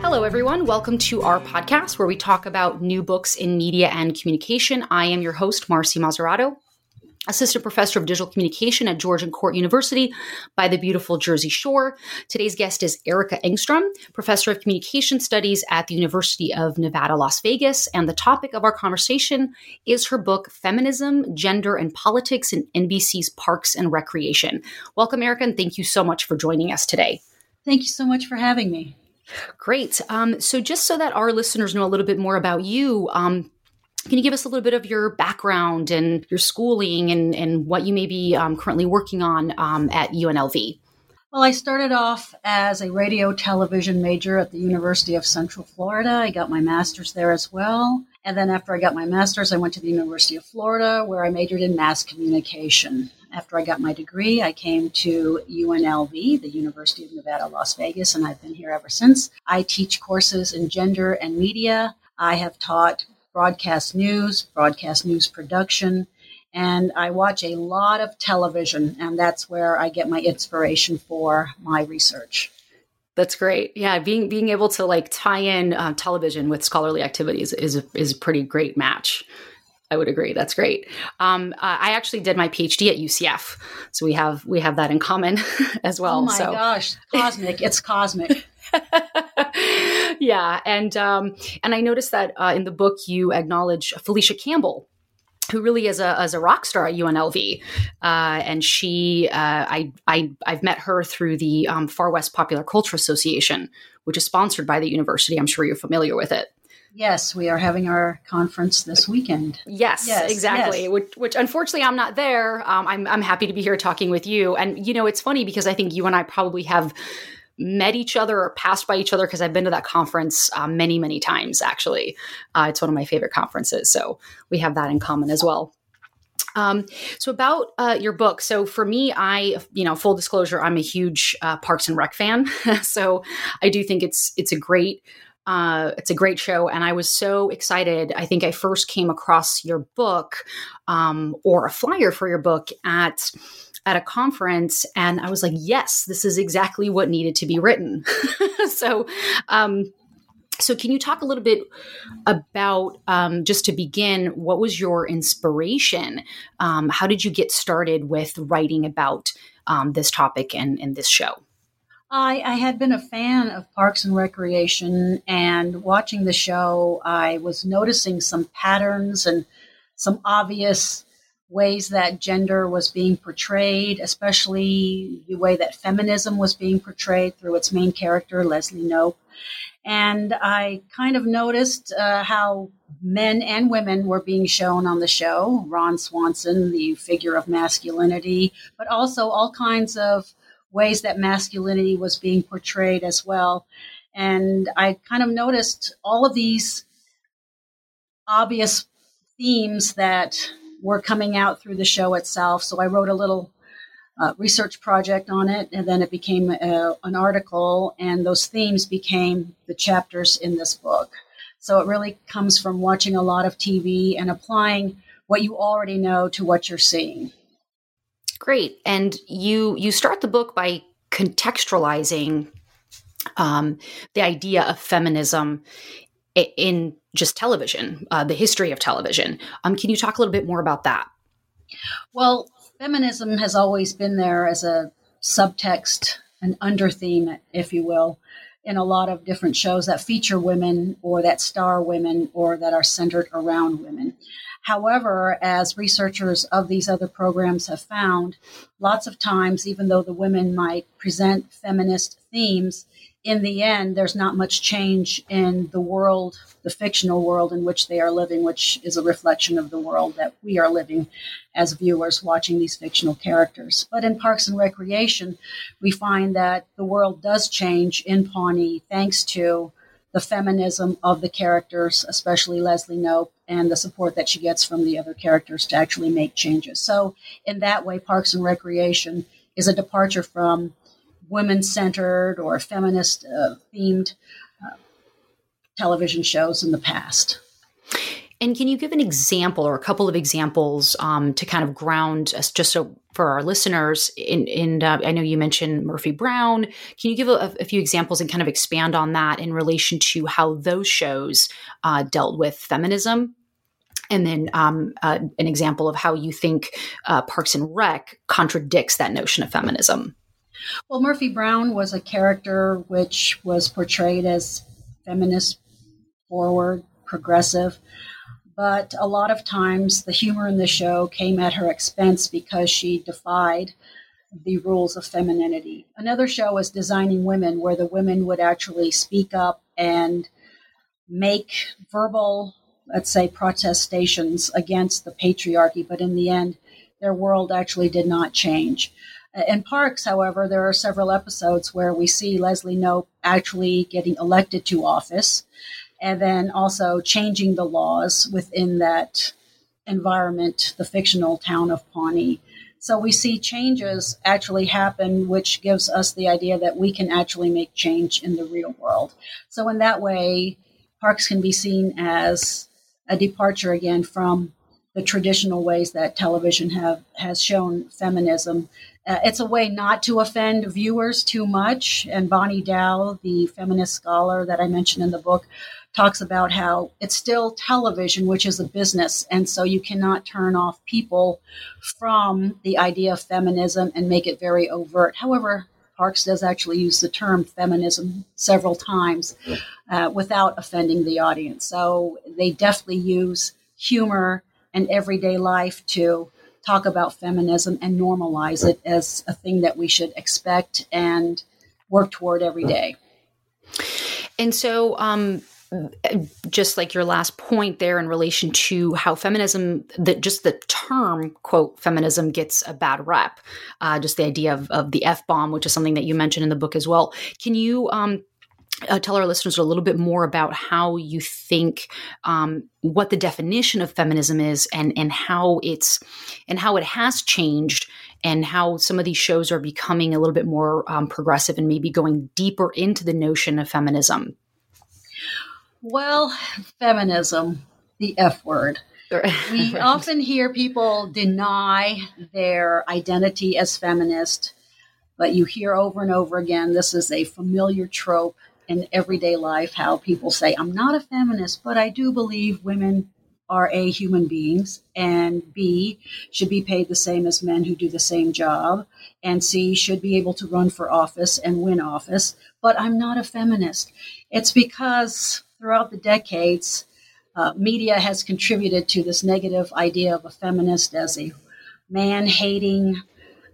Hello, everyone. Welcome to our podcast where we talk about new books in media and communication. I am your host, Marcy Mazerato, Assistant Professor of Digital Communication at Georgian Court University by the beautiful Jersey Shore. Today's guest is Erika Engstrom, Professor of Communication Studies at the University of Nevada, Las Vegas. And the topic of our conversation is her book, Feminism, Gender, and Politics in NBC's Parks and Recreation. Welcome, Erica, and thank you so much for joining us today. Thank you so much for having me. Great. Um, so, just so that our listeners know a little bit more about you, um, can you give us a little bit of your background and your schooling and, and what you may be um, currently working on um, at UNLV? Well, I started off as a radio television major at the University of Central Florida. I got my master's there as well. And then after I got my master's, I went to the University of Florida where I majored in mass communication. After I got my degree, I came to UNLV, the University of Nevada, Las Vegas, and I've been here ever since. I teach courses in gender and media. I have taught broadcast news, broadcast news production, and I watch a lot of television, and that's where I get my inspiration for my research. That's great. Yeah, being being able to like tie in uh, television with scholarly activities is is a pretty great match. I would agree. That's great. Um, uh, I actually did my PhD at UCF, so we have we have that in common as well. Oh my so. gosh, cosmic! it's cosmic. yeah, and um, and I noticed that uh, in the book you acknowledge Felicia Campbell, who really is a, as a rock star at UNLV, uh, and she uh, I I I've met her through the um, Far West Popular Culture Association, which is sponsored by the university. I'm sure you're familiar with it. Yes, we are having our conference this weekend. Yes, Yes, exactly. yes. Which, which, unfortunately, I'm not there. Um, I'm, I'm happy to be here talking with you. And you know, it's funny because I think you and I probably have met each other or passed by each other because I've been to that conference um, many, many times. Actually, uh, it's one of my favorite conferences, so we have that in common as well. Um, so about uh, your book. So for me, I, you know, full disclosure, I'm a huge uh, Parks and Rec fan. so I do think it's it's a great uh, it's a great show, and I was so excited. I think I first came across your book um, or a flyer for your book at at a conference, and I was like, "Yes, this is exactly what needed to be written." so. Um, so, can you talk a little bit about, um, just to begin, what was your inspiration? Um, how did you get started with writing about um, this topic and, and this show? I, I had been a fan of Parks and Recreation, and watching the show, I was noticing some patterns and some obvious ways that gender was being portrayed, especially the way that feminism was being portrayed through its main character, Leslie Knope. And I kind of noticed uh, how men and women were being shown on the show. Ron Swanson, the figure of masculinity, but also all kinds of ways that masculinity was being portrayed as well. And I kind of noticed all of these obvious themes that were coming out through the show itself. So I wrote a little uh, research project on it, and then it became a, an article, and those themes became the chapters in this book. So it really comes from watching a lot of TV and applying what you already know to what you're seeing. Great, and you you start the book by contextualizing um, the idea of feminism in just television, uh, the history of television. Um, can you talk a little bit more about that? Well, feminism has always been there as a subtext, an under theme, if you will, in a lot of different shows that feature women or that star women or that are centered around women. However, as researchers of these other programs have found, lots of times, even though the women might present feminist themes, in the end, there's not much change in the world, the fictional world in which they are living, which is a reflection of the world that we are living as viewers watching these fictional characters. But in Parks and Recreation, we find that the world does change in Pawnee thanks to the feminism of the characters, especially Leslie Knope, and the support that she gets from the other characters to actually make changes. So, in that way, Parks and Recreation is a departure from women centered or feminist uh, themed uh, television shows in the past. And can you give an example or a couple of examples um, to kind of ground us, just so for our listeners? In, in uh, I know you mentioned Murphy Brown. Can you give a, a, few examples and kind of expand on that in relation to how those shows uh, dealt with feminism? And then um, uh, an example of how you think uh, Parks and Rec contradicts that notion of feminism. Well, Murphy Brown was a character which was portrayed as feminist, forward, progressive. But a lot of times the humor in the show came at her expense because she defied the rules of femininity. Another show was Designing Women, where the women would actually speak up and make verbal, let's say, protestations against the patriarchy, but in the end, their world actually did not change. In Parks, however, there are several episodes where we see Leslie Knope actually getting elected to office and then also changing the laws within that environment, the fictional town of Pawnee. So we see changes actually happen, which gives us the idea that we can actually make change in the real world. So in that way, parks can be seen as a departure again from the traditional ways that television have has shown feminism. Uh, it's a way not to offend viewers too much. And Bonnie Dow, the feminist scholar that I mentioned in the book, talks about how it's still television, which is a business. And so you cannot turn off people from the idea of feminism and make it very overt. However, Parks does actually use the term feminism several times uh, without offending the audience. So they definitely use humor and everyday life to talk about feminism and normalize it as a thing that we should expect and work toward every day. And so, um, just like your last point there in relation to how feminism that just the term quote feminism gets a bad rep uh, just the idea of, of the f-bomb which is something that you mentioned in the book as well. Can you um, uh, tell our listeners a little bit more about how you think um, what the definition of feminism is and and how it's and how it has changed and how some of these shows are becoming a little bit more um, progressive and maybe going deeper into the notion of feminism well, feminism, the F word. We often hear people deny their identity as feminist, but you hear over and over again this is a familiar trope in everyday life how people say, I'm not a feminist, but I do believe women are A, human beings, and B, should be paid the same as men who do the same job, and C, should be able to run for office and win office, but I'm not a feminist. It's because throughout the decades, uh, media has contributed to this negative idea of a feminist as a man hating,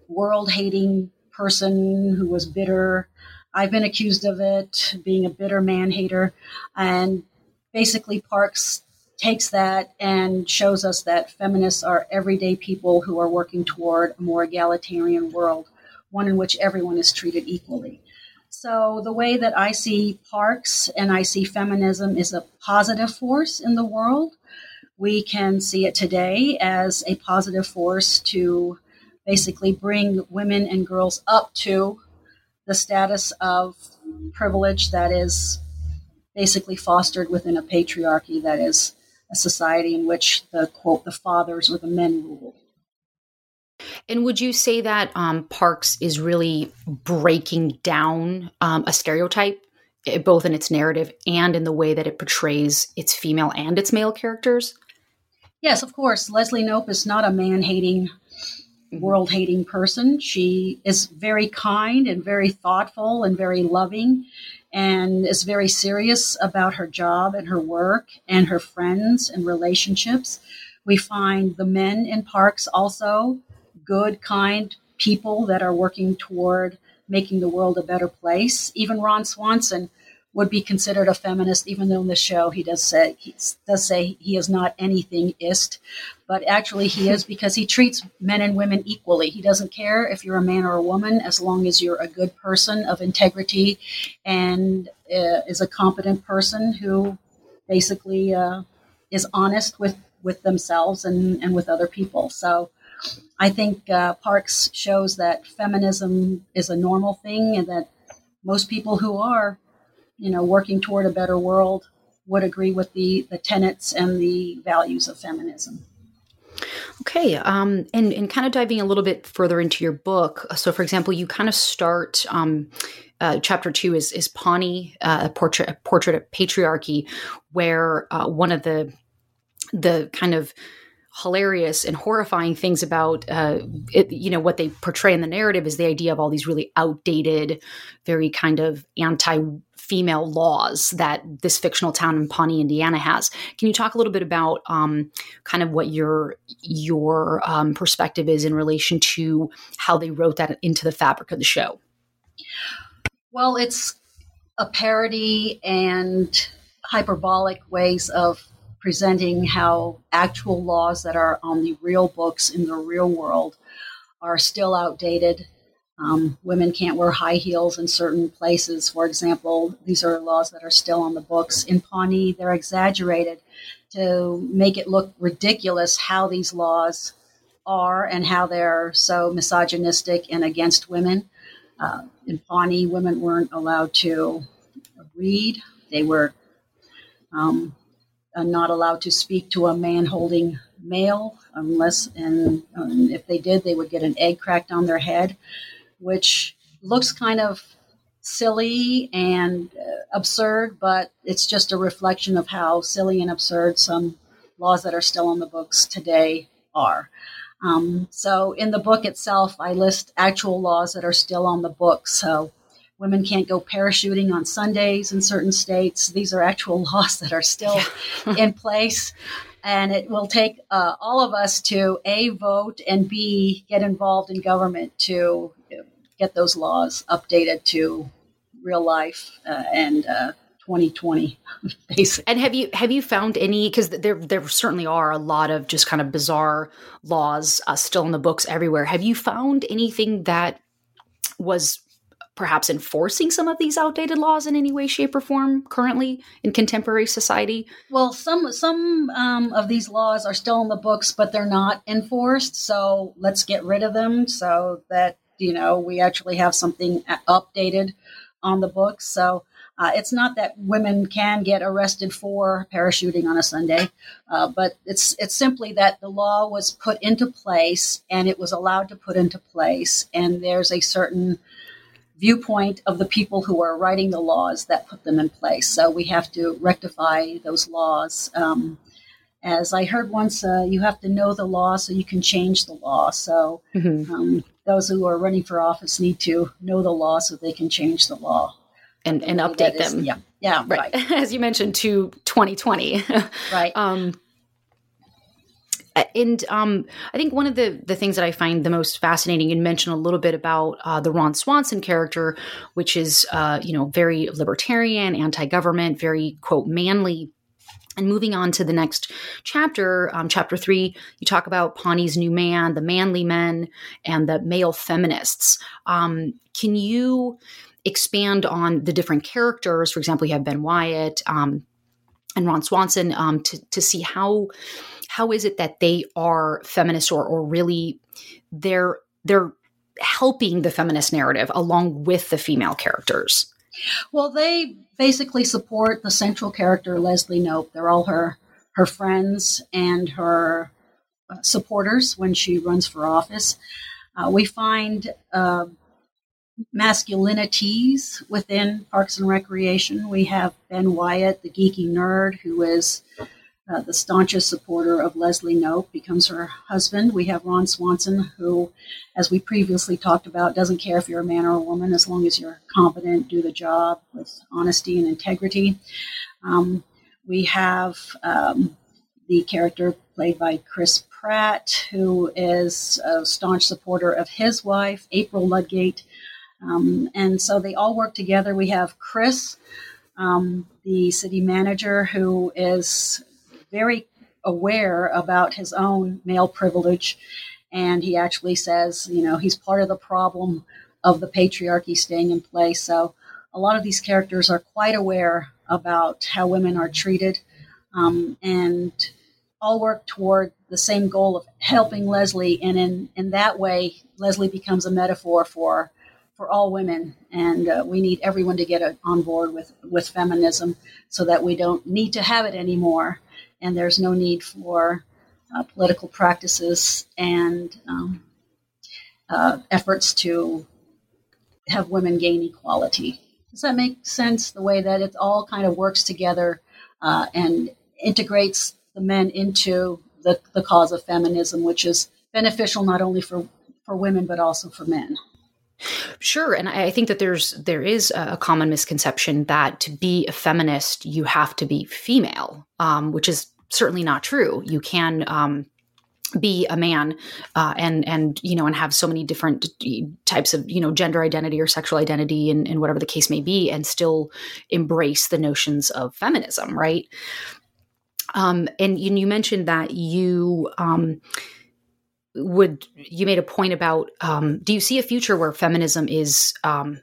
world hating person who was bitter. I've been accused of it, being a bitter man hater. And basically, Parks takes that and shows us that feminists are everyday people who are working toward a more egalitarian world, one in which everyone is treated equally. So, the way that I see parks and I see feminism is a positive force in the world. We can see it today as a positive force to basically bring women and girls up to the status of privilege that is basically fostered within a patriarchy that is a society in which the quote the fathers or the men rule. And would you say that um, Parks is really breaking down um, a stereotype, eh, both in its narrative and in the way that it portrays its female and its male characters? Yes, of course. Leslie Knope is not a man hating, world hating person. She is very kind and very thoughtful and very loving and is very serious about her job and her work and her friends and relationships. We find the men in Parks also good, kind people that are working toward making the world a better place. Even Ron Swanson would be considered a feminist, even though in the show he does say he does say he is not anything ist, but actually he is because he treats men and women equally. He doesn't care if you're a man or a woman as long as you're a good person of integrity and uh, is a competent person who basically uh, is honest with with themselves and and with other people. So. I think uh, Parks shows that feminism is a normal thing and that most people who are you know, working toward a better world would agree with the, the tenets and the values of feminism. Okay, um, and and kind of diving a little bit further into your book. So, for example, you kind of start. Um, uh, chapter two is is Pawnee, uh, a portrait a portrait of patriarchy, where uh, one of the the kind of hilarious and horrifying things about uh, it, you know what they portray in the narrative is the idea of all these really outdated very kind of anti female laws that this fictional town in Pawnee, Indiana has. Can you talk a little bit about um, kind of what your your um, perspective is in relation to how they wrote that into the fabric of the show? Well, it's a parody and hyperbolic ways of presenting how actual laws that are on the real books in the real world are still outdated um, women can't wear high heels in certain places. For example, these are laws that are still on the books. In Pawnee, they're exaggerated to make it look ridiculous how these laws are and how they're so misogynistic and against women. Uh, in Pawnee, women weren't allowed to read. They were um, not allowed to speak to a man holding mail unless, and um, if they did, they would get an egg cracked on their head which looks kind of silly and uh, absurd, but it's just a reflection of how silly and absurd some laws that are still on the books today are. Um, so in the book itself, I list actual laws that are still on the books. So women can't go parachuting on Sundays in certain states. These are actual laws that are still in place. And it will take uh, all of us to A, vote, and B, get involved in government to get those laws updated to real life uh, and uh, 2020 basically. And have you have you found any because there there certainly are a lot of just kind of bizarre laws uh, still in the books everywhere. Have you found anything that was perhaps enforcing some of these outdated laws in any way shape or form currently in contemporary society well some some um, of these laws are still in the books but they're not enforced so let's get rid of them so that you know, we actually have something updated on the books. So uh, it's not that women can get arrested for parachuting on a Sunday, uh, but it's it's simply that the law was put into place and it was allowed to put into place, and there's a certain viewpoint of the people who are writing the laws that put them in place. So we have to rectify those laws. Um, as I heard once, uh, you have to know the law so you can change the law. So mm-hmm. um, those who are running for office need to know the law so they can change the law and, and update them. Is, yeah, yeah, right. right. As you mentioned, to 2020. right. Um, and um, I think one of the the things that I find the most fascinating, and mention a little bit about uh, the Ron Swanson character, which is uh, you know very libertarian, anti government, very quote manly and moving on to the next chapter, um, chapter three, you talk about Pawnee's new man, the manly men, and the male feminists. Um, can you expand on the different characters? For example, you have Ben Wyatt um, and Ron Swanson um, to, to see how how is it that they are feminists or, or really they're they're helping the feminist narrative along with the female characters? Well, they basically support the central character, Leslie Knope. They're all her her friends and her uh, supporters when she runs for office. Uh, we find uh, masculinities within Parks and Recreation. We have Ben Wyatt, the geeky nerd, who is uh, the staunchest supporter of Leslie Knope, becomes her husband. We have Ron Swanson, who, as we previously talked about, doesn't care if you're a man or a woman as long as you're competent, do the job with honesty and integrity. Um, we have um, the character played by Chris Pratt, who is a staunch supporter of his wife, April Ludgate. Um, and so they all work together. We have Chris, um, the city manager, who is very aware about his own male privilege. And he actually says, you know, he's part of the problem of the patriarchy staying in place. So a lot of these characters are quite aware about how women are treated um, and all work toward the same goal of helping Leslie. And in, in that way, Leslie becomes a metaphor for for all women, and uh, we need everyone to get a, on board with with feminism, so that we don't need to have it anymore, and there's no need for uh, political practices and um, uh, efforts to have women gain equality. Does that make sense? The way that it all kind of works together uh, and integrates the men into the, the cause of feminism, which is beneficial not only for, for women but also for men. Sure, and I think that there's there is a common misconception that to be a feminist you have to be female, um, which is certainly not true. You can um, be a man uh, and and you know and have so many different types of you know gender identity or sexual identity and, and whatever the case may be, and still embrace the notions of feminism, right? Um, and, you mentioned that you um, would you made a point about um, do you see a future where feminism is um,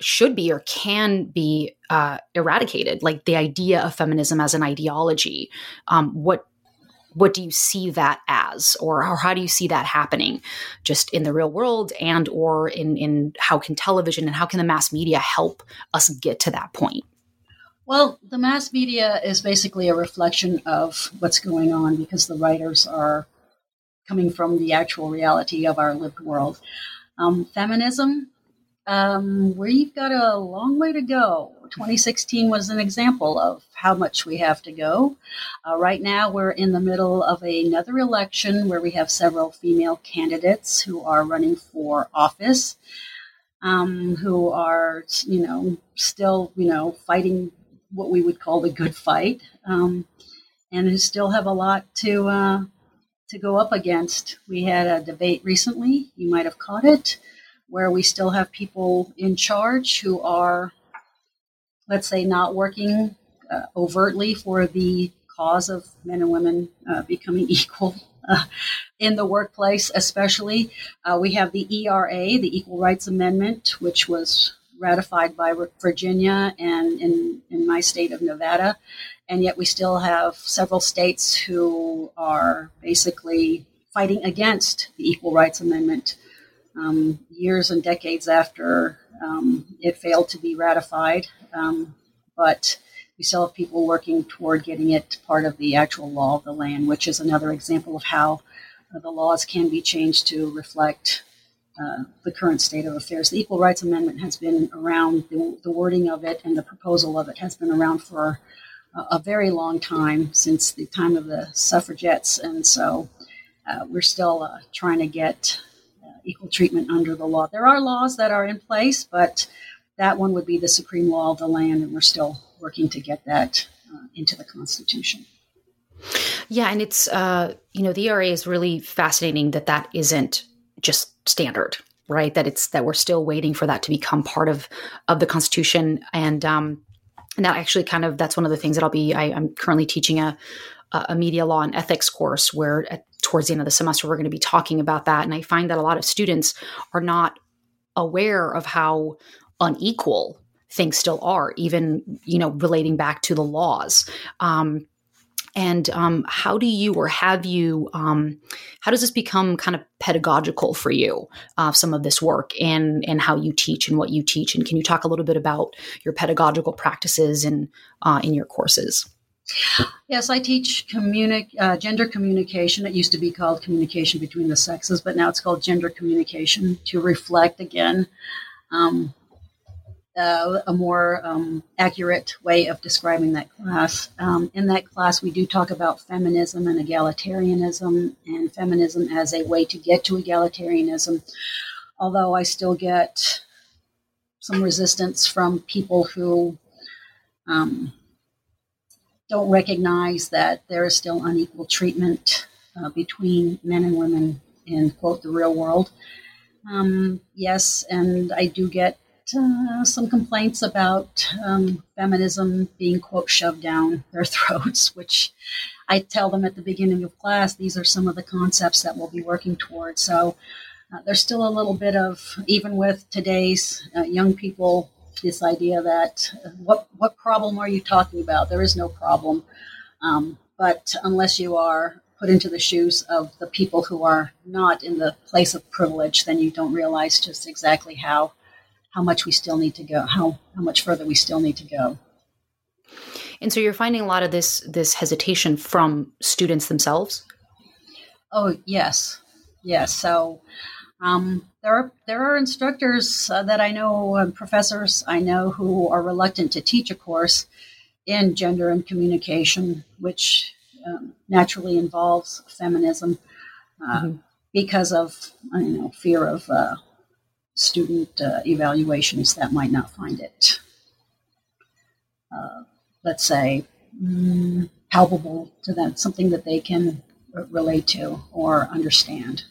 should be or can be uh, eradicated? Like the idea of feminism as an ideology um, what what do you see that as? Or, or how do you see that happening just in the real world and or in in how can television and how can the mass media help us get to that point? Well, the mass media is basically a reflection of what's going on because the writers are coming from the actual reality of our lived world. Um, feminism, um, we've got a long way to go. 2016 was an example of how much we have to go. Uh, right now, we're in the middle of another election where we have several female candidates who are running for office, um, who are, you know, still, you know, fighting what we would call the good fight, um, and who still have a lot to uh, to go up against. We had a debate recently, you might have caught it, where we still have people in charge who are, let's say, not working uh, overtly for the cause of men and women uh, becoming equal. Uh, in the workplace, especially, uh, we have the ERA, the Equal Rights Amendment, which was ratified by Virginia and in, in my state of Nevada and yet we still have several states who are basically fighting against the Equal Rights Amendment um, years and decades after um, it failed to be ratified. Um, but we still have people working toward getting it part of the actual law of the land, which is another example of how uh, the laws can be changed to reflect uh, the current state of affairs. The Equal Rights Amendment has been around, the, the wording of it and the proposal of it has been around for a very long time since the time of the suffragettes, and so uh, we're still uh, trying to get uh, equal treatment under the law. There are laws that are in place, but that one would be the supreme law of the land, and we're still working to get that uh, into the Constitution. Yeah, and it's uh, you know the ERA is really fascinating that that isn't just standard, right? That it's that we're still waiting for that to become part of of the Constitution, and um, and that actually kind of that's one of the things that I'll be. I, am currently teaching a a media law and ethics course where at, towards the end of the semester we're going to be talking about that, and I find that a lot of students are not aware of how unequal things still are, even you know relating back to the laws. Um, And um, how do you or have you, um, how does this become kind of pedagogical for you, uh, some of this work and, and how you teach and what you teach? And can you talk a little bit about your pedagogical practices in, uh, in your courses? Yes, I teach uh, gender communication. It used to be called communication between the sexes, but now it's called gender communication to reflect again um, uh, a more um, accurate way of describing that class. Um, in that class, we do talk about feminism and egalitarianism, and feminism as a way to get to egalitarianism. Although I still get some resistance from people who um, don't recognize that there is still unequal treatment uh, between men and women in quote the real world. Um, yes, and I do get uh, some complaints about um, feminism being quote shoved down their throats, which I tell them at the beginning of class. These are some of the concepts that we'll be working towards. So. Uh, there's still a little bit of, even with today's uh, young people this idea that uh, what what problem are you talking about? There is no problem, um, but unless you are put into the shoes of the people who are not in the place of privilege, then you don't realize just exactly how how much we still need to go, how how much further we still need to go. And so you're finding a lot of this this hesitation from students themselves. Oh yes, yes. So um, there are there are instructors uh, that I know, uh, professors I know, who are reluctant to teach a course in gender and communication, which um, naturally involves feminism, uh, mm-hmm. because of I know fear of uh, student uh, evaluations that might not find it, uh, let's say, mm, palpable to them, something that they can relate to or understand.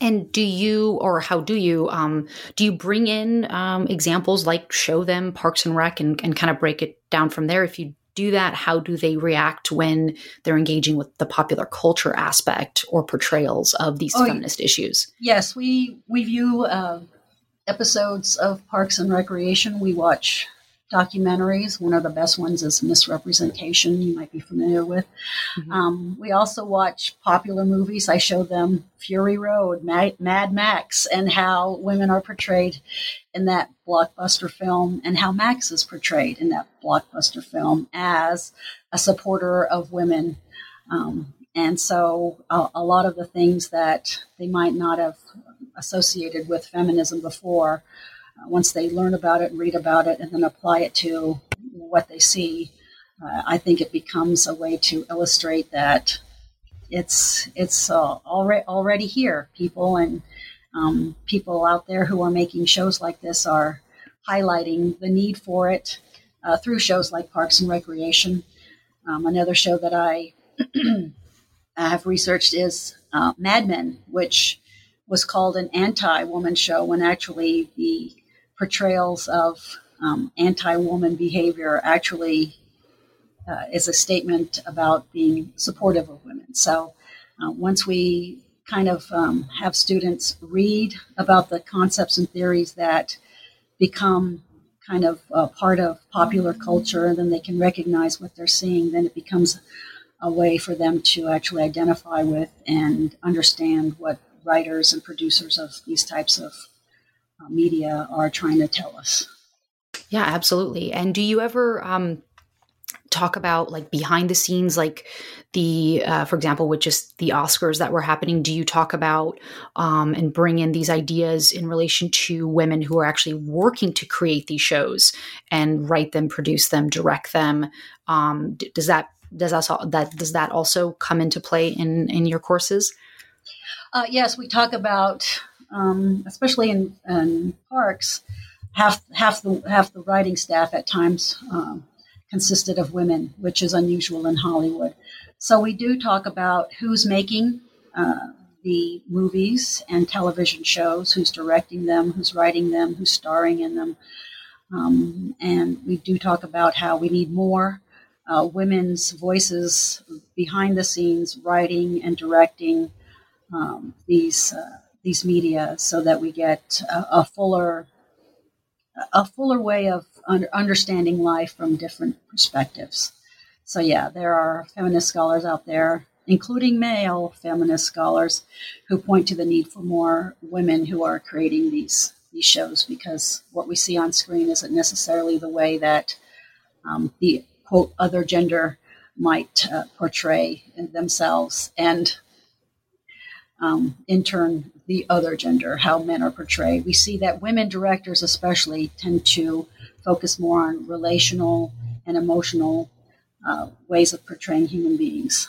And do you, or how do you, um, do you bring in um, examples like show them Parks and Rec and, and kind of break it down from there? If you do that, how do they react when they're engaging with the popular culture aspect or portrayals of these oh, feminist issues? Yes, we we view uh, episodes of Parks and Recreation. We watch documentaries. One of the best ones is Miss Representation, you might be familiar with. Mm-hmm. Um, we also watch popular movies. I show them Fury Road, Mad, Mad Max, and how women are portrayed in that blockbuster film, and how Max is portrayed in that blockbuster film as a supporter of women. Um, and so a, a lot of the things that they might not have associated with feminism before uh, once they learn about it, and read about it, and then apply it to what they see, uh, I think it becomes a way to illustrate that it's it's uh, already already here. People and um, people out there who are making shows like this are highlighting the need for it uh, through shows like Parks and Recreation. Um, another show that I have researched is uh, Mad Men, which was called an anti-woman show when actually the portrayals of um, anti-woman behavior actually uh, is a statement about being supportive of women. So uh, once we kind of um, have students read about the concepts and theories that become kind of part of popular culture, and then they can recognize what they're seeing, then it becomes a way for them to actually identify with and understand what writers and producers of these types of media are trying to tell us. Yeah, absolutely. And do you ever um, talk about like behind the scenes, like the, uh, for example, with just the Oscars that were happening? Do you talk about um, and bring in these ideas in relation to women who are actually working to create these shows and write them, produce them, direct them? Um, does that does that that does that also come into play in in your courses? Uh, yes, we talk about um, especially in, in, parks, half half the half the writing staff at times um, consisted of women, which is unusual in Hollywood. So we do talk about who's making uh, the movies and television shows, who's directing them, who's writing them, who's starring in them, um, and we do talk about how we need more uh, women's voices behind the scenes, writing and directing um, these uh, these media so that we get a, a fuller a fuller way of understanding life from different perspectives. so yeah, there are feminist scholars out there, including male feminist scholars, who point to the need for more women who are creating these these shows because what we see on screen isn't necessarily the way that um, the quote other gender might uh, portray themselves and um, in turn the other gender how men are portrayed. We see that women directors especially tend to focus more on relational and emotional uh, ways of portraying human beings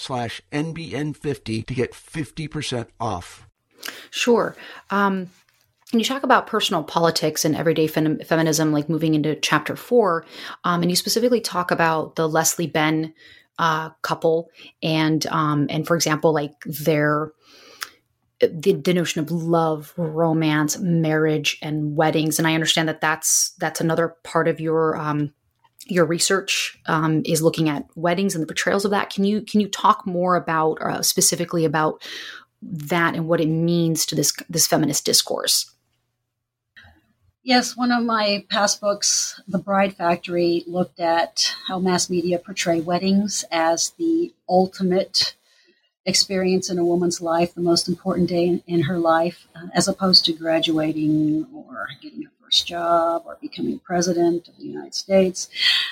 slash NBN50 to get 50% off. Sure. Um, you talk about personal politics and everyday fem- feminism, like moving into chapter four, um, and you specifically talk about the Leslie Ben uh, couple, and um, and for example, like their the, the notion of love, romance, marriage, and weddings. And I understand that that's that's another part of your um, your research um, is looking at weddings and the portrayals of that. Can you can you talk more about uh, specifically about that and what it means to this this feminist discourse? Yes, one of my past books, The Bride Factory, looked at how mass media portray weddings as the ultimate experience in a woman's life, the most important day in, in her life, uh, as opposed to graduating or getting her first job or becoming president of the United States.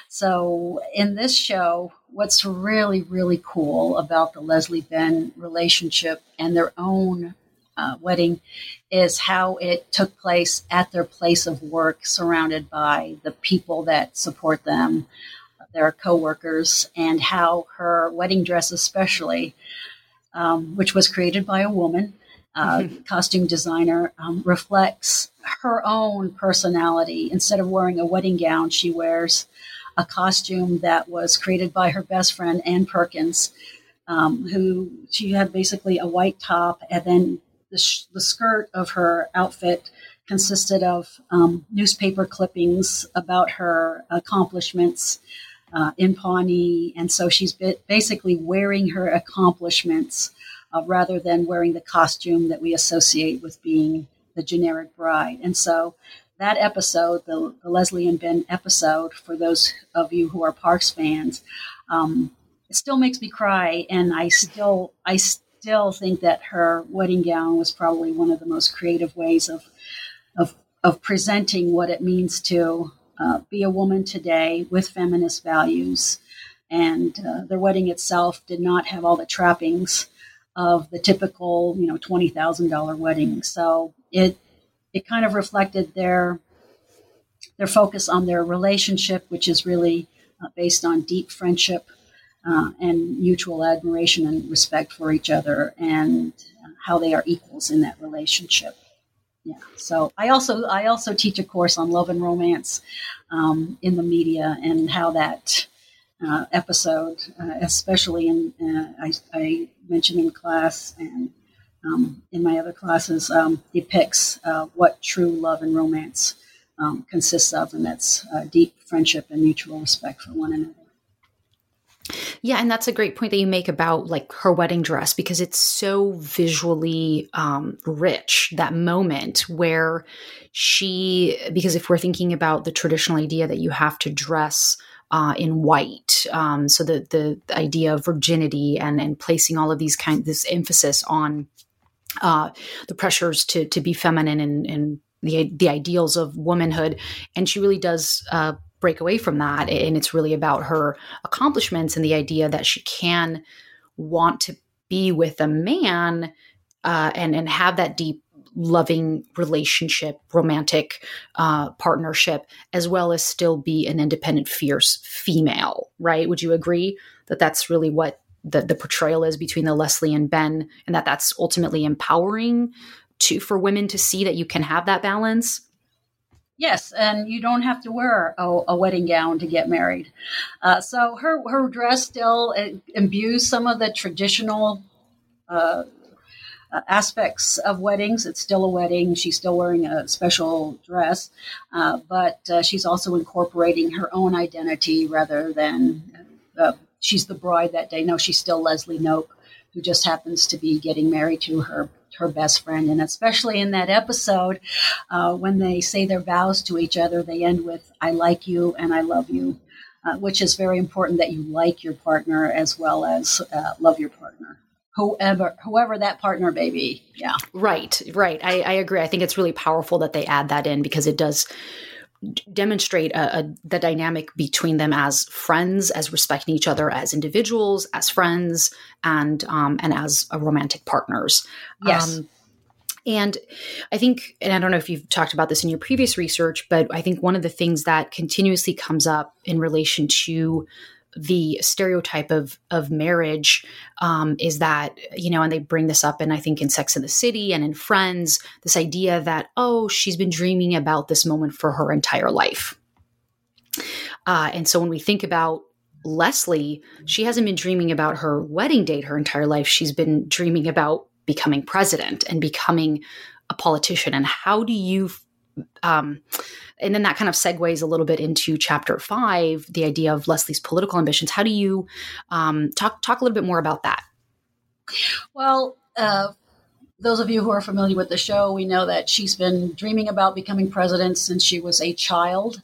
So, in this show, what's really, really cool about the Leslie Ben relationship and their own uh, wedding is how it took place at their place of work, surrounded by the people that support them, their coworkers, and how her wedding dress, especially, um, which was created by a woman, uh, mm-hmm. costume designer, um, reflects her own personality. Instead of wearing a wedding gown, she wears a costume that was created by her best friend, Ann Perkins, um, who she had basically a white top, and then the, sh- the skirt of her outfit consisted of um, newspaper clippings about her accomplishments uh, in Pawnee. And so she's basically wearing her accomplishments uh, rather than wearing the costume that we associate with being the generic bride. And so that episode, the, the Leslie and Ben episode, for those of you who are Parks fans, um, it still makes me cry, and I still I still think that her wedding gown was probably one of the most creative ways of of of presenting what it means to uh, be a woman today with feminist values. And uh, wedding itself did not have all the trappings of the typical, you know, twenty thousand dollar wedding. So it it kind of reflected their their focus on their relationship, which is really uh, based on deep friendship uh, and mutual admiration and respect for each other, and how they are equals in that relationship. Yeah. So I also I also teach a course on love and romance um, in the media and how that uh, episode, uh, especially in uh, I, I, mentioned in class and um, in my other classes, um, depicts uh, what true love and romance um, consists of, and that's uh, deep friendship and mutual respect for one another. Yeah, and that's a great point that you make about like her wedding dress because it's so visually um, rich. That moment where she, because if we're thinking about the traditional idea that you have to dress uh, in white. Um, so the, the, idea of virginity and and placing all of these kind this emphasis on uh, the pressures to to be feminine and and the the ideals of womanhood, and she really does uh, break away from that. And it's really about her accomplishments and the idea that she can want to be with a man uh, and and have that deep loving relationship romantic uh, partnership as well as still be an independent fierce female right would you agree that that's really what the, the portrayal is between the leslie and ben and that that's ultimately empowering to for women to see that you can have that balance Yes, and you don't have to wear a, a wedding gown to get married. Uh, so her her dress still imbues some of the traditional uh, uh, aspects of weddings. It's still a wedding. She's still wearing a special dress, uh, but uh, she's also incorporating her own identity rather than uh, she's the bride that day. No, she's still Leslie Knope, who just happens to be getting married to her her best friend. And especially in that episode, uh, when they say their vows to each other, they end with, I like you and I love you, uh, which is very important that you like your partner as well as uh, love your partner. Whoever, whoever that partner may be, yeah, right, right. I, I agree. I think it's really powerful that they add that in because it does demonstrate a, a, the dynamic between them as friends, as respecting each other as individuals, as friends, and um, and as romantic partners. Yes. Um, and I think, and I don't know if you've talked about this in your previous research, but I think one of the things that continuously comes up in relation to the stereotype of of marriage um, is that you know, and they bring this up, and I think in Sex in the City and in Friends, this idea that oh, she's been dreaming about this moment for her entire life, uh, and so when we think about Leslie, she hasn't been dreaming about her wedding date her entire life. She's been dreaming about becoming president and becoming a politician. And how do you um, and then that kind of segues a little bit into chapter five, the idea of Leslie's political ambitions. How do you um, talk talk a little bit more about that? Well, uh, those of you who are familiar with the show, we know that she's been dreaming about becoming president since she was a child,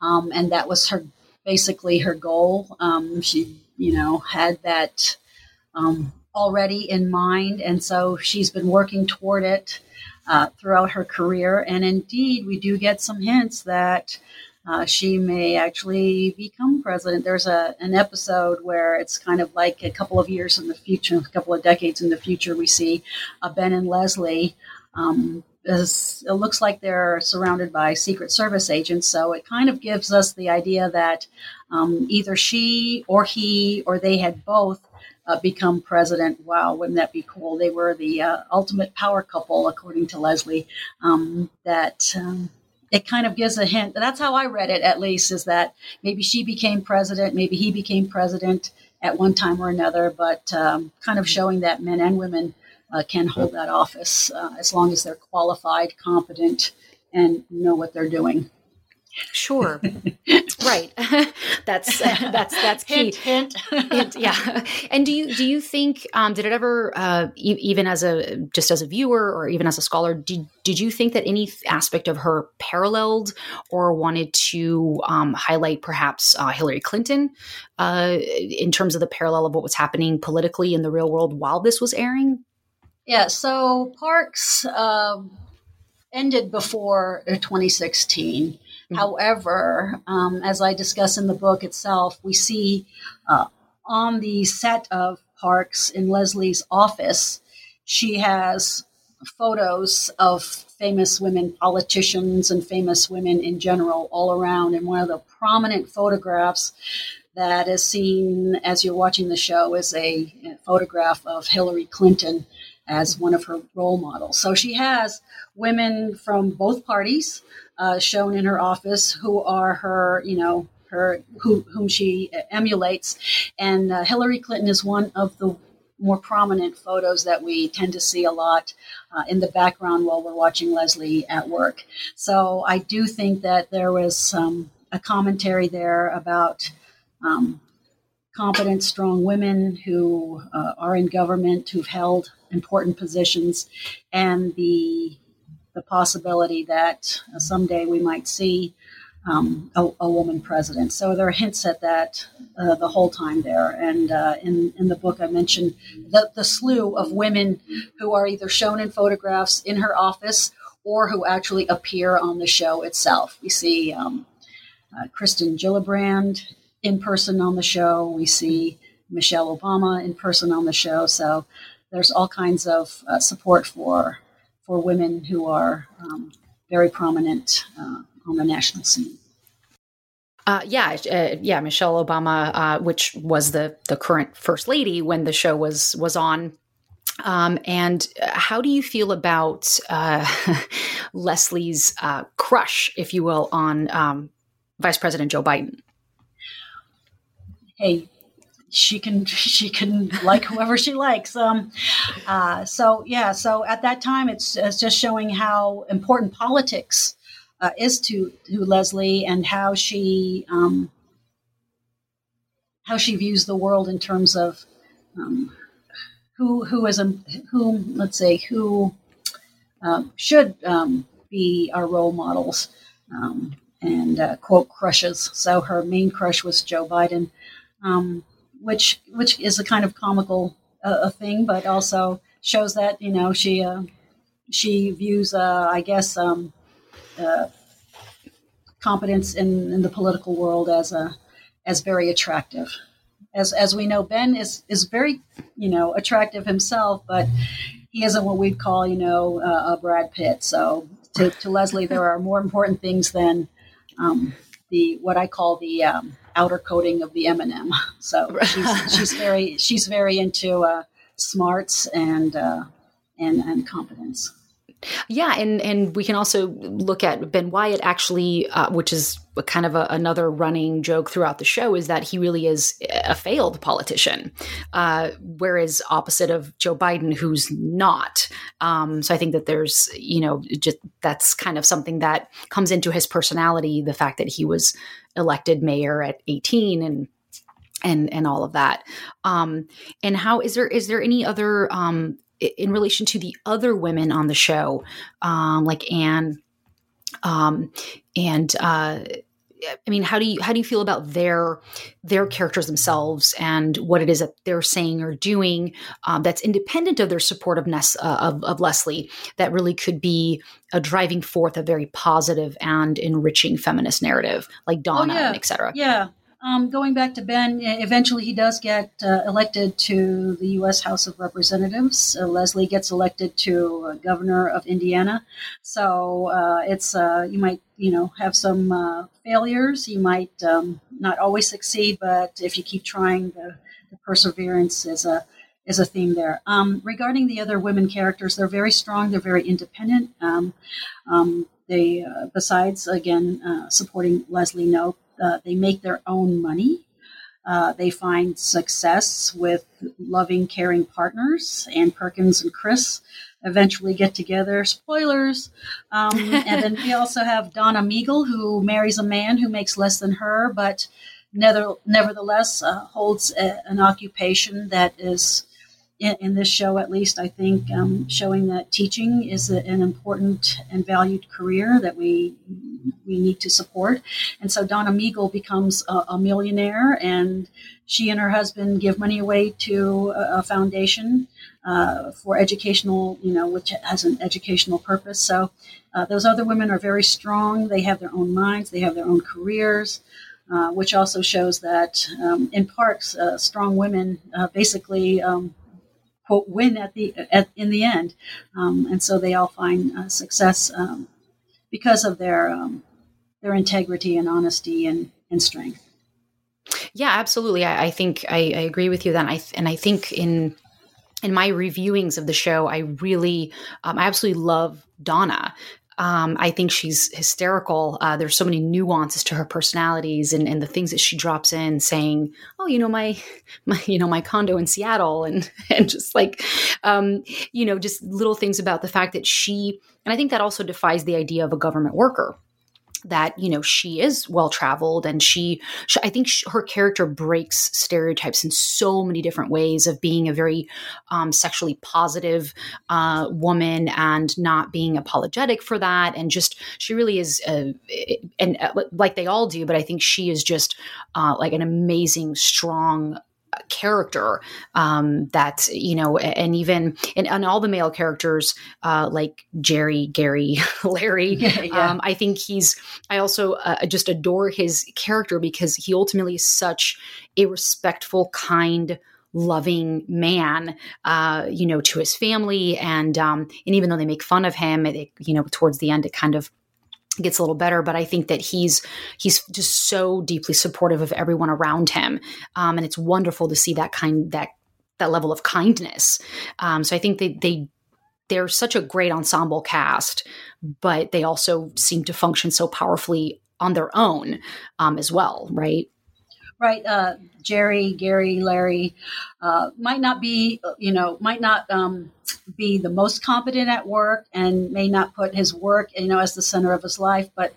um, and that was her basically her goal. Um, she, you know, had that um, already in mind, and so she's been working toward it uh, throughout her career. And indeed, we do get some hints that uh, she may actually become president. There's a an episode where it's kind of like a couple of years in the future, a couple of decades in the future, we see uh, Ben and Leslie. Um, it looks like they're surrounded by Secret Service agents, so it kind of gives us the idea that um, either she or he or they had both uh, become president. Wow, wouldn't that be cool? They were the uh, ultimate power couple, according to Leslie. Um, that um, it kind of gives a hint. That's how I read it, at least, is that maybe she became president, maybe he became president at one time or another, but um, kind of showing that men and women uh, can hold that office uh, as long as they're qualified, competent, and know what they're doing. Sure. right. that's that's that's key. Hint, hint. hint. Yeah. And do you do you think um, did it ever uh, e- even as a just as a viewer or even as a scholar did did you think that any aspect of her paralleled or wanted to um, highlight perhaps uh, Hillary Clinton uh, in terms of the parallel of what was happening politically in the real world while this was airing? Yeah. So Parks um, ended before 2016 Mm-hmm. However, um, as I discuss in the book itself, we see uh, on the set of Parks in Leslie's office, she has photos of famous women politicians and famous women in general all around. And one of the prominent photographs that is seen as you're watching the show is a, a photograph of Hillary Clinton as one of her role models. So she has women from both parties uh, shown in her office who are her, you know, her who, whom she emulates. And uh, Hillary Clinton is one of the more prominent photos that we tend to see a lot uh, in the background while we're watching Leslie at work. So I do think that there was um, a commentary there about um, competent, strong women who uh, are in government, who've held important positions, and the the possibility that uh, someday we might see um, a, a, woman president. So there are hints at that uh, the whole time there. And uh, in, in the book, I mentioned the, the slew of women who are either shown in photographs in her office or who actually appear on the show itself. We see um, uh, Kirsten Gillibrand in person on the show. We see Michelle Obama in person on the show. So there's all kinds of uh, support for for women who are um, very prominent uh, on the national scene. Uh, yeah, uh, yeah, Michelle Obama, uh, which was the the current first lady when the show was was on. Um, and how do you feel about uh, Leslie's uh, crush, if you will, on um, Vice President Joe Biden? Hey, she can she can like whoever she likes. Um, uh, so yeah, so at that time, it's, it's just showing how important politics uh, is to to Leslie and how she um, how she views the world in terms of um, who who is a who let's say who uh, should um, be our role models um, and uh, quote crushes. So her main crush was Joe Biden, um, which which is a kind of comical uh, thing, but also shows that you know she uh, she views uh, I guess um, uh, competence in, in the political world as a as very attractive. As as we know, Ben is is very you know attractive himself, but he isn't what we'd call you know uh, a Brad Pitt. So to, to Leslie, there are more important things than um, the what I call the um, outer coating of the M&M. So she's, she's very she's very into uh, smarts and uh, and and competence. Yeah, and and we can also look at Ben Wyatt actually, uh, which is kind of a, another running joke throughout the show, is that he really is a failed politician, uh, whereas opposite of Joe Biden, who's not. Um, so I think that there's you know just that's kind of something that comes into his personality, the fact that he was elected mayor at 18 and and and all of that. Um, and how is there is there any other um, in relation to the other women on the show, um, like Ann, um, and uh, I mean, how do you how do you feel about their their characters themselves and what it is that they're saying or doing um, that's independent of their support of, Ness, uh, of, of Leslie that really could be a driving forth a very positive and enriching feminist narrative, like Donna oh, yeah. and et cetera. Yeah, um, going back to Ben, eventually he does get uh, elected to the U.S. House of Representatives. Uh, Leslie gets elected to uh, governor of Indiana. So uh, it's uh, you might you know have some uh, failures. You might um, not always succeed, but if you keep trying, the, the perseverance is a is a theme there. Um, regarding the other women characters, they're very strong. They're very independent. Um, um, they, besides again supporting Leslie Knope, uh, they make their own money. Uh, they find success with loving, caring partners. Ann Perkins and Chris eventually get together. Spoilers. Um, and then we also have Donna Meagle, who marries a man who makes less than her, but never, nevertheless uh, holds a, an occupation that is in, in, this show, at least, I think, um, showing that teaching is a, an important and valued career that we we need to support. And so Donna Meagle becomes a, a millionaire, and she and her husband give money away to a, a foundation uh, for educational, you know, which has an educational purpose. So uh, those other women are very strong. They have their own minds. They have their own careers. Uh, which also shows that, um, in Parks, uh, strong women uh, basically um, quote win at the at, in the end, um, and so they all find uh, success um, because of their um, their integrity and honesty and, and strength. Yeah, absolutely. I, I think I, I, agree with you. Then I and I think in in my reviewings of the show, I really, um, I absolutely love Donna. Um, I think she's hysterical. Uh, there's so many nuances to her personalities and, and the things that she drops in, saying, "Oh, you know my, my, you know my condo in Seattle," and and just like, um, you know, just little things about the fact that she, and I think that also defies the idea of a government worker that you know she is well traveled and she, she i think she, her character breaks stereotypes in so many different ways of being a very um, sexually positive uh, woman and not being apologetic for that. And just she really is a, and uh, like they all do but i think she is just uh, like an amazing strong character um, that you know and even and, and all the male characters uh, like jerry gary larry yeah, yeah. Um, i think he's i also uh, just adore his character because he ultimately is such a respectful kind loving man, uh, you know, to his family. And um, and even though they make fun of him, it, you know, towards the end, it kind of gets a little better but i think that he's he's just so deeply supportive of everyone around him. Um, and it's wonderful to see that kind that that level of kindness. Um, so i think they they they're such a great ensemble cast but they also seem to function so powerfully on their own um, as well right right uh, jerry gary larry uh, might not be you know might not um, be the most competent at work and may not put his work you know as the center of his life but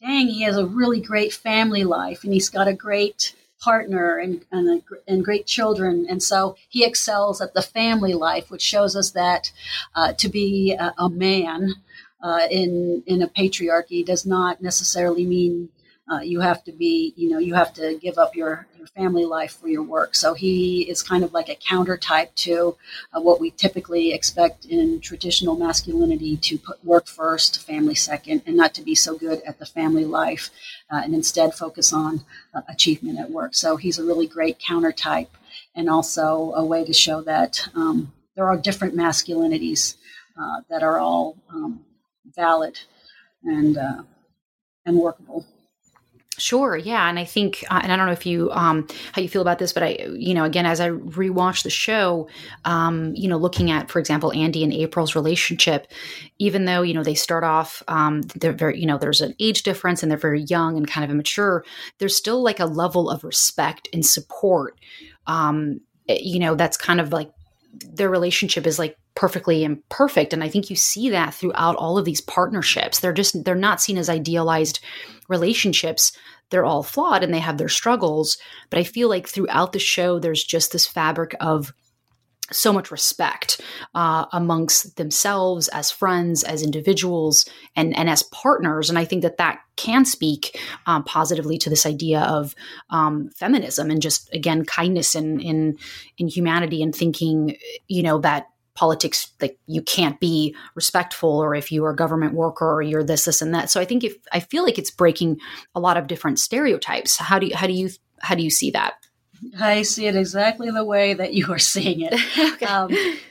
dang he has a really great family life and he's got a great partner and, and, and great children. And so he excels at the family life which shows us that uh, to be a, a man uh, in in a patriarchy does not necessarily mean uh, you have to be, you know, you have to give up your, your family life for your work. So he is kind of like a counter type to uh, what we typically expect in traditional masculinity to put work first, family second, and not to be so good at the family life uh, and instead focus on uh, achievement at work. So he's a really great counter type and also a way to show that um, there are different masculinities uh, that are all um, valid and uh, and workable. Sure, yeah, and I think, uh, and I don't know if you um, how you feel about this, but I, you know, again, as I rewatch the show, um, you know, looking at, for example, Andy and April's relationship, even though you know they start off, um, they're very, you know, there's an age difference and they're very young and kind of immature. There's still like a level of respect and support, um, eh, you know, that's kind of like their relationship is like perfectly imperfect. And i think you see that throughout all of these partnerships. They're just they're not seen as idealized relationships. They're all flawed and they have their struggles. But i feel like throughout the show there's just this fabric of so much respect uh, amongst themselves as friends as individuals and and as partners. And i think that that can speak um, positively to this idea of um, feminism and just again kindness in in in humanity and thinking you know that politics like you can't be respectful or if you are a government worker or you're this this and that. So i think if i feel like it's breaking a lot of different stereotypes. How do you how do you how do you see that I see it exactly the way that you are seeing it. okay. um,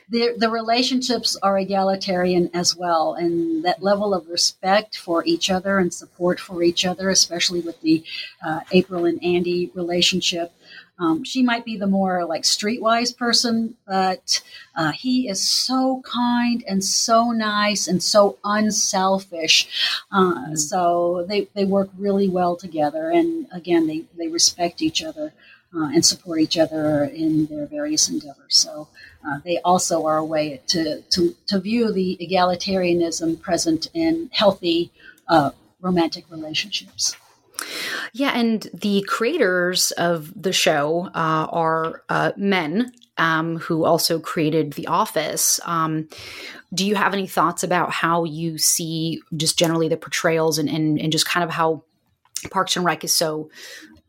the, the relationships are egalitarian as well, and that level of respect for each other and support for each other, especially with the uh, April and Andy relationship. Um, she might be the more like streetwise person, but uh, he is so kind and so nice and so unselfish. Uh, mm. So they, they work really well together. And again, they, they respect each other uh, and support each other in their various endeavors. So uh, they also are a way to, to, to view the egalitarianism present in healthy uh, romantic relationships. Yeah, and the creators of the show uh, are uh, men um, who also created The Office. Um, do you have any thoughts about how you see just generally the portrayals and, and, and just kind of how Parks and Rec is so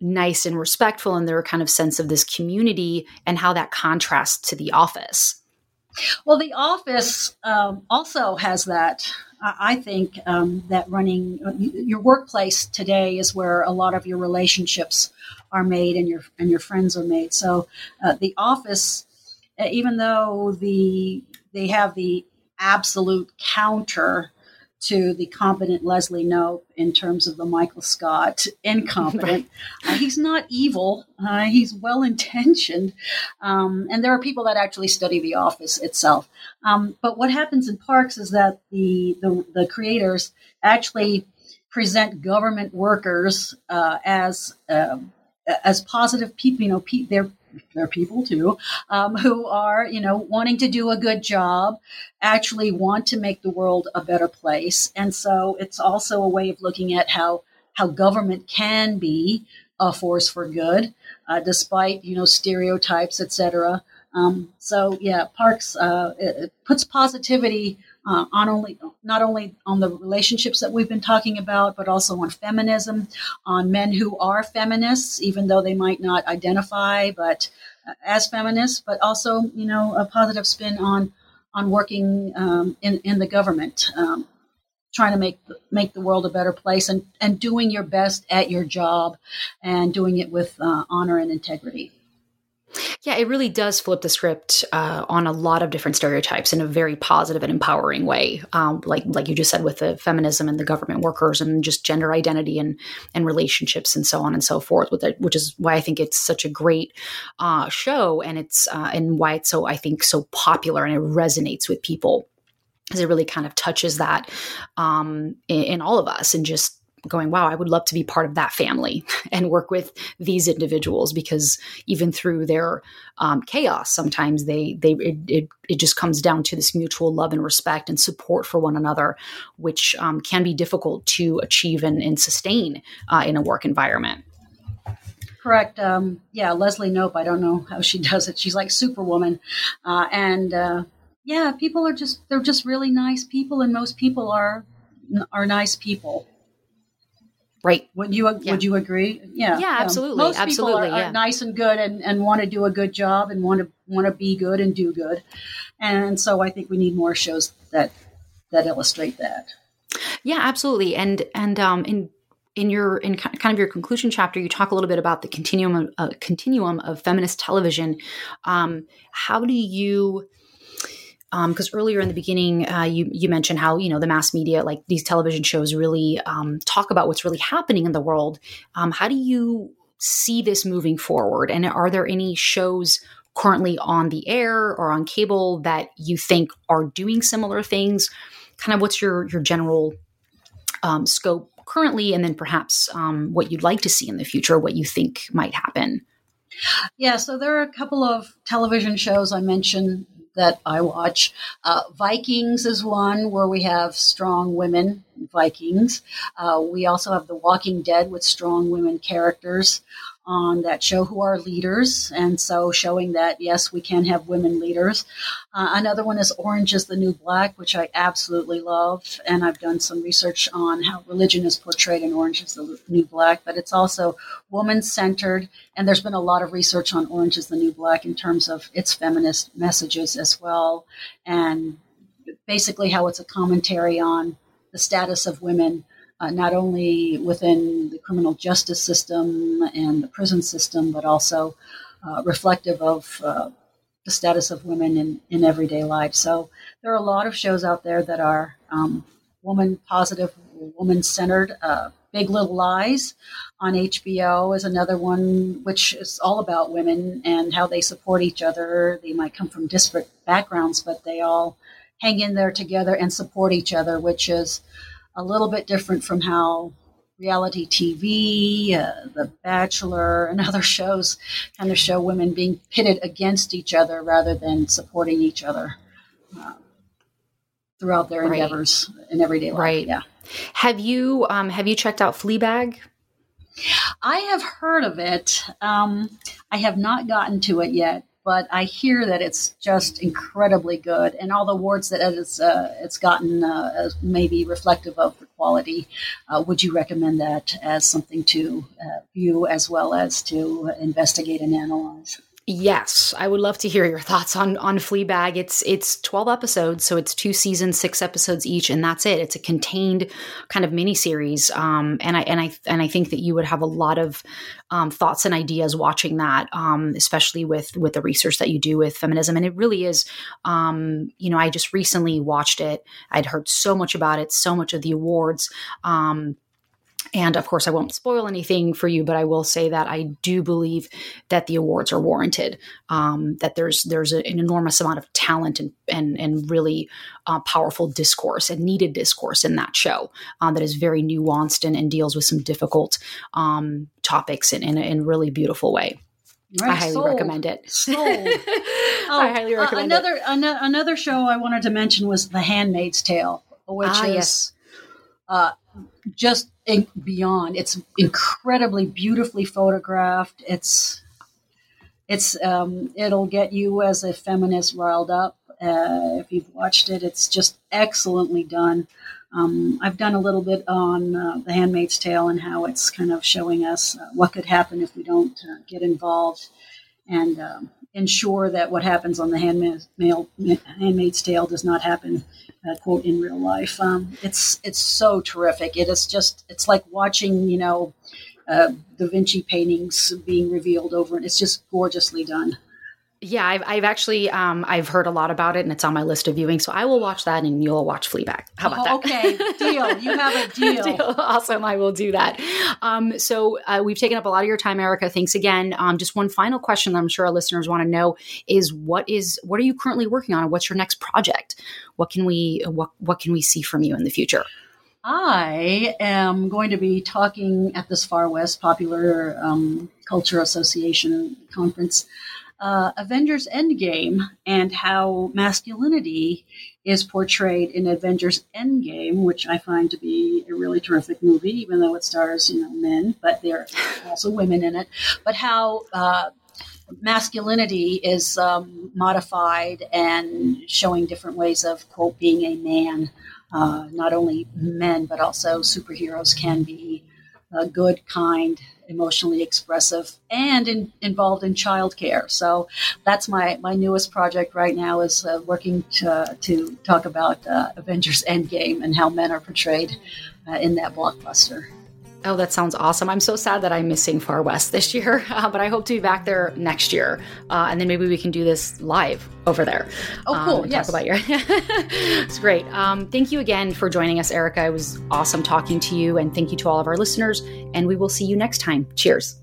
nice and respectful and their kind of sense of this community and how that contrasts to the office. Well the office um, also has that i think um, that running uh, your workplace today is where a lot of your relationships are made and your and your friends are made. So uh, the office uh, even though the they have the absolute counter to the competent Leslie Knope in terms of the Michael Scott incompetent. uh, he's not evil. Uh, he's well intentioned. Um, and there are people that actually study The Office itself. Um, but what happens in parks is that the, the, the creators actually present government workers uh, as um, as positive people. You know, pe- they're they're people too, um, who are, you know, wanting to do a good job, actually want to make the world a better place. And so it's also a way of looking at how, how government can be a force for good, uh, despite, you know, stereotypes, etc. Um, so yeah, Parks uh, puts positivity uh, on only not only on the relationships that we've been talking about, but also on feminism, on men who are feminists, even though they might not identify, but uh, as feminists, but also you know a positive spin on on working um, in in the government. Um, trying to make make the world a better place and, and doing your best at your job and doing it with uh, honor and integrity. Yeah, it really does flip the script uh, on a lot of different stereotypes in a very positive and empowering way. Um, like like you just said with the feminism and the government workers and just gender identity and and relationships and so on and so forth. With it, which is why I think it's such a great uh, show and it's uh, and why it's so I think so popular and it resonates with people because it really kind of touches that um, in, in all of us and just going, wow, I would love to be part of that family and work with these individuals because even through their um, chaos, sometimes they they it, it, it, just comes down to this mutual love and respect and support for one another, which um, can be difficult to achieve and, and sustain uh, in a work environment. Correct. Um, yeah, Leslie Knope. I don't know how she does it. She's like Superwoman, uh, and uh, yeah, people are just they're just really nice people, and most people are are nice people. Right. Would you yeah. would you agree? Yeah. Yeah, absolutely. Most absolutely, people are, yeah. are, nice and good and, and want to do a good job and want to want to be good and do good. And so I think we need more shows that that illustrate that. Yeah, absolutely. And and um in in your in kind of your conclusion chapter, you talk a little bit about the continuum of, uh, continuum of feminist television. Um, how do you because um, earlier in the beginning uh, you you mentioned how you know the mass media like these television shows really um, talk about what's really happening in the world. Um, how do you see this moving forward? And are there any shows currently on the air or on cable that you think are doing similar things? Kind of what's your your general um, scope currently and then perhaps um, what you'd like to see in the future what you think might happen? Yeah, so there are a couple of television shows I mentioned that I watch. Uh, Vikings is one where we have strong women Vikings. Uh, we also have The Walking Dead with strong women characters on that show who are leaders, and so showing that yes, we can have women leaders. Uh, another one is Orange is the New Black, which I absolutely love, and I've done some research on how religion is portrayed in Orange is the New Black, but it's also woman centered, and there's been a lot of research on Orange is the New Black in terms of its feminist messages as well, and basically how it's a commentary on the status of women uh, not only within the criminal justice system and the prison system, but also uh, reflective of uh, the status of women in, in everyday life. So there are a lot of shows out there that are um, woman positive, woman centered. Uh, Big Little Lies on HBO is another one, which is all about women and how they support each other. They might come from disparate backgrounds, but they all hang in there together and support each other, which is a little bit different from how reality TV, uh, The Bachelor, and other shows kind of show women being pitted against each other rather than supporting each other uh, throughout their right. endeavors in everyday life. Right. Yeah. Have you um, have you checked out Fleabag? I have heard of it. Um, I have not gotten to it yet, but I hear that it's just incredibly good, and all the awards that it's uh, it's gotten uh, may be reflective of the quality. Uh, would you recommend that as something to uh, view as well as to investigate and analyze? Yes, I would love to hear your thoughts on on Fleabag. It's it's twelve episodes, so it's two seasons, six episodes each, and that's it. It's a contained kind of mini series, um, and I and I and I think that you would have a lot of um, thoughts and ideas watching that, um, especially with with the research that you do with feminism. And it really is, um, you know, I just recently watched it. I'd heard so much about it, so much of the awards. Um, and of course, I won't spoil anything for you, but I will say that I do believe that the awards are warranted. Um, that there's there's a, an enormous amount of talent and and and really uh, powerful discourse and needed discourse in that show uh, that is very nuanced and, and deals with some difficult um, topics in, in, a, in a really beautiful way. Right, I highly sold. recommend it. Sold. oh, I highly recommend uh, another, it. Another another show I wanted to mention was The Handmaid's Tale, which ah, is yes. uh, just beyond. It's incredibly beautifully photographed. It's it's um, it'll get you as a feminist riled up. Uh, if you've watched it, it's just excellently done. Um, I've done a little bit on uh, The Handmaid's Tale and how it's kind of showing us uh, what could happen if we don't uh, get involved and um, ensure that what happens on The Handmaid's, Handmaid's Tale does not happen, uh, quote, in real life. Um, it's it's so terrific. It is just it's like watching you know uh, Da Vinci paintings being revealed over, and it's just gorgeously done. Yeah, I've, I've actually um, I've heard a lot about it, and it's on my list of viewing. So I will watch that, and you'll watch Fleabag. How about oh, that? Okay, deal. You have a deal. deal. Awesome. I will do that. Um, so uh, we've taken up a lot of your time, Erika. Thanks again. Um, just one final question that I'm sure our listeners want to know is what is what are you currently working on? What's your next project? What can we what what can we see from you in the future? I am going to be talking at this Far West Popular um, Culture Association conference uh, Avengers Endgame and how masculinity is portrayed in Avengers Endgame, which I find to be a really terrific movie, even though it stars you know men, but there are also women in it. But how uh, masculinity is um, modified and showing different ways of quote being a man. Uh, not only men, but also superheroes can be uh, good, kind, emotionally expressive, and in, involved in childcare. So that's my, my newest project right now is uh, working to, to talk about uh, Avengers Endgame and how men are portrayed uh, in that blockbuster. Oh, that sounds awesome. I'm so sad that I'm missing Far West this year, uh, but I hope to be back there next year. Uh, and then maybe we can do this live over there. Oh, cool. Um, yes. Talk about your. it's great. Um, thank you again for joining us, Erika. It was awesome talking to you. And thank you to all of our listeners. And we will see you next time. Cheers.